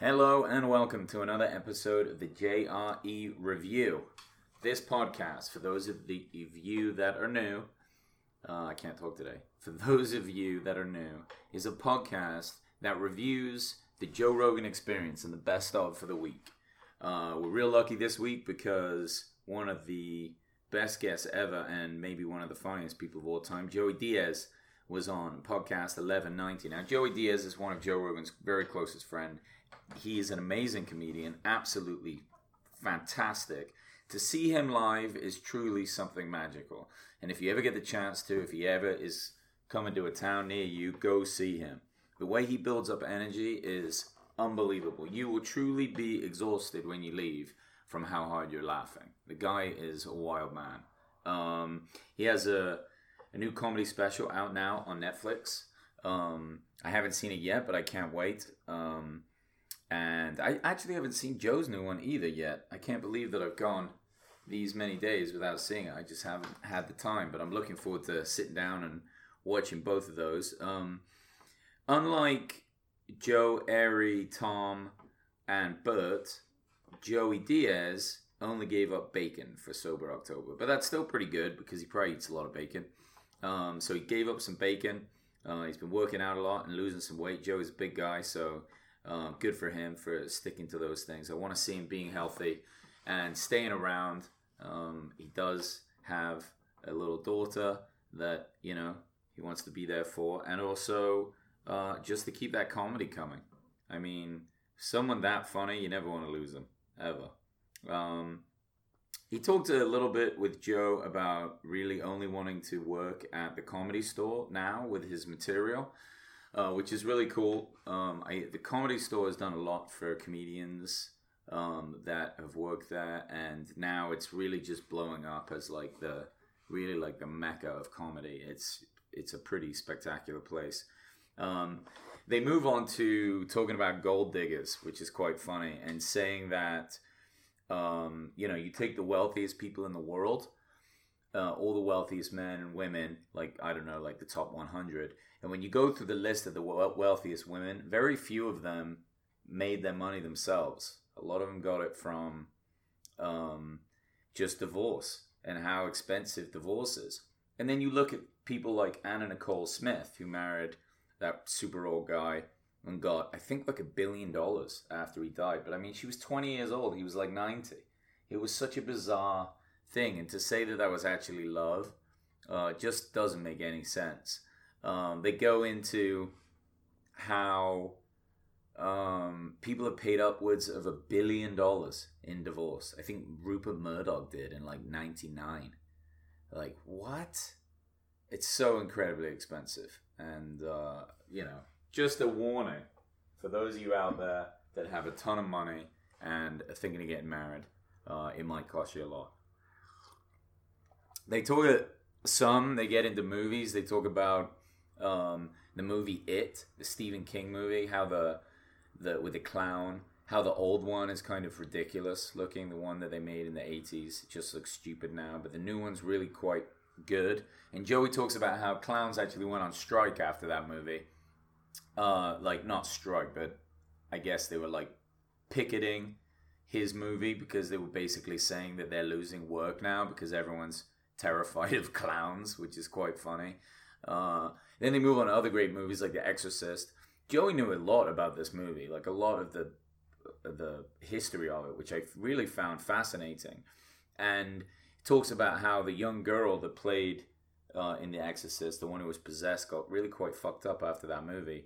Hello and welcome to another episode of the JRE Review. This podcast, for those of the of you that are new, uh, I can't talk today. For those of you that are new, is a podcast that reviews the Joe Rogan experience and the best of for the week. Uh, we're real lucky this week because one of the best guests ever and maybe one of the funniest people of all time, Joey Diaz, was on podcast 1190. Now, Joey Diaz is one of Joe Rogan's very closest friend. He is an amazing comedian, absolutely fantastic. To see him live is truly something magical. And if you ever get the chance to, if he ever is coming to a town near you, go see him. The way he builds up energy is unbelievable. You will truly be exhausted when you leave from how hard you're laughing. The guy is a wild man. Um, he has a, a new comedy special out now on Netflix. Um, I haven't seen it yet, but I can't wait. Um, and I actually haven't seen Joe's new one either yet. I can't believe that I've gone these many days without seeing it. I just haven't had the time, but I'm looking forward to sitting down and watching both of those. Um, unlike Joe, Ari, Tom, and Bert, Joey Diaz only gave up bacon for Sober October, but that's still pretty good because he probably eats a lot of bacon. Um, so he gave up some bacon. Uh, he's been working out a lot and losing some weight. Joe is a big guy, so uh, good for him for sticking to those things. I want to see him being healthy and staying around. Um, he does have a little daughter that you know he wants to be there for, and also uh, just to keep that comedy coming. I mean, someone that funny, you never want to lose them ever. Um, he talked a little bit with Joe about really only wanting to work at the comedy store now with his material, uh, which is really cool. Um, I, the comedy store has done a lot for comedians um, that have worked there, and now it's really just blowing up as like the really like the mecca of comedy. It's it's a pretty spectacular place. Um, they move on to talking about gold diggers, which is quite funny, and saying that um, you know you take the wealthiest people in the world, uh, all the wealthiest men and women, like I don't know, like the top 100, and when you go through the list of the wealthiest women, very few of them made their money themselves. A lot of them got it from um, just divorce and how expensive divorce is. And then you look at people like Anna Nicole Smith, who married that super old guy and got I think like a billion dollars after he died. But I mean, she was 20 years old. He was like 90. It was such a bizarre thing, and to say that that was actually love uh, just doesn't make any sense. Um, they go into how um, people have paid upwards of a billion dollars in divorce. I think Rupert Murdoch did in like 99. Like, what? It's so incredibly expensive. And, uh, you know, just a warning for those of you out there that have a ton of money and are thinking of getting married, uh, it might cost you a lot. They talk some, they get into movies, they talk about um, the movie It, the Stephen King movie, how the, the with the clown, how the old one is kind of ridiculous looking, the one that they made in the 80s it just looks stupid now, but the new one's really quite good. And Joey talks about how clowns actually went on strike after that movie. Uh, like not strike, but I guess they were like picketing his movie because they were basically saying that they're losing work now because everyone's terrified of clowns, which is quite funny. Uh, then they move on to other great movies like The Exorcist. Joey knew a lot about this movie, like a lot of the the history of it, which I really found fascinating. And talks about how the young girl that played uh, in The Exorcist, the one who was possessed, got really quite fucked up after that movie,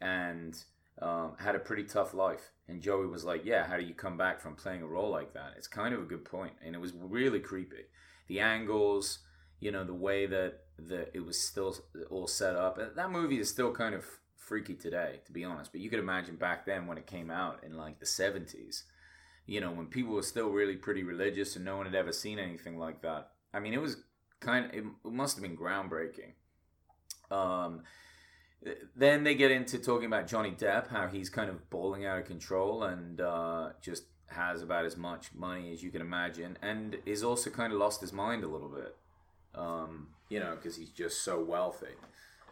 and um, had a pretty tough life. And Joey was like, "Yeah, how do you come back from playing a role like that?" It's kind of a good point, and it was really creepy. The angles, you know, the way that that it was still all set up. That movie is still kind of freaky today, to be honest. But you could imagine back then when it came out in like the seventies you know, when people were still really pretty religious and no one had ever seen anything like that. I mean, it was kind of, it, must have been groundbreaking. Um, then they get into talking about Johnny Depp, how he's kind of bowling out of control and uh, just has about as much money as you can imagine, and is also kind of lost his mind a little bit. Um, you know, because he's just so wealthy.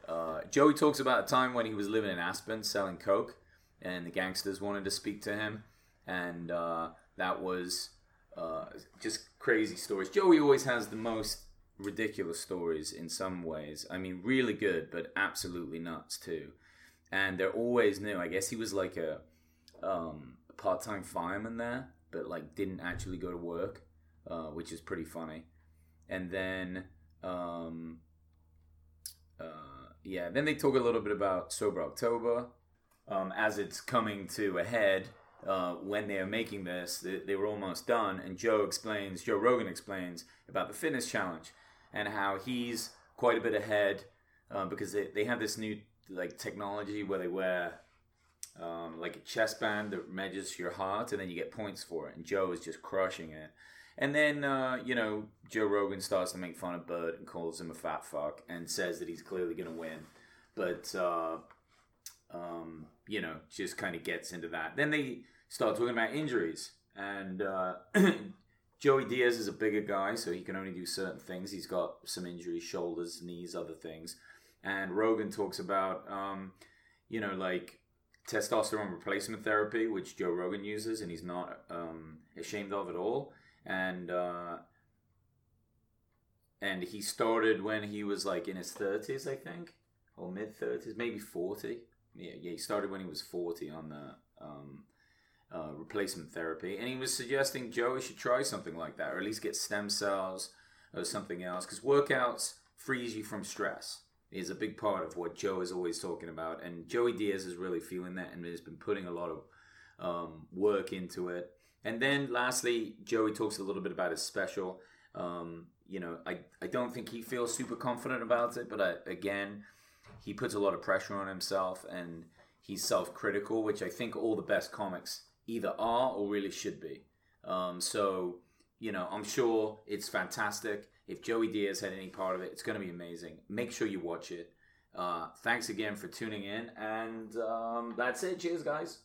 Uh, Joey talks about a time when he was living in Aspen selling coke, and the gangsters wanted to speak to him, and uh, that was uh, just crazy stories. Joey always has the most ridiculous stories in some ways. I mean, really good, but absolutely nuts too. And they're always new. I guess he was like a um, part-time fireman there, but like didn't actually go to work, uh, which is pretty funny. And then, um, uh, yeah, then they talk a little bit about Sober October um, as it's coming to a head. Uh, when they are making this, they, they, were almost done, and Joe explains, Joe Rogan explains about the fitness challenge and how he's quite a bit ahead uh, because they, they have this new like technology where they wear um, like a chest band that measures your heart, and then you get points for it. And Joe is just crushing it. And then uh, you know Joe Rogan starts to make fun of Bert and calls him a fat fuck and says that he's clearly going to win, but uh, um, you know just kind of gets into that. Then they start talking about injuries, and uh, Joey Diaz is a bigger guy, so he can only do certain things. He's got some injuries, shoulders, knees, other things. And Rogan talks about, um, you know, like testosterone replacement therapy, which Joe Rogan uses, and he's not um, ashamed of at all. And uh, and he started when he was like in his thirties, I think, or mid thirties, maybe forty. Yeah, yeah, he started when he was forty on the um, uh, replacement therapy, and he was suggesting Joey should try something like that, or at least get stem cells or something else, because workouts frees you from stress is a big part of what Joe is always talking about, and Joey Diaz is really feeling that and has been putting a lot of um, work into it. And then lastly, Joey talks a little bit about his special. Um, you know, I, I don't think he feels super confident about it, but I, again, he puts a lot of pressure on himself and he's self critical, which I think all the best comics either are or really should be. Um, so, you know, I'm sure it's fantastic. If Joey Diaz had any part of it, it's going to be amazing. Make sure you watch it. Uh, thanks again for tuning in, and um, that's it. Cheers, guys.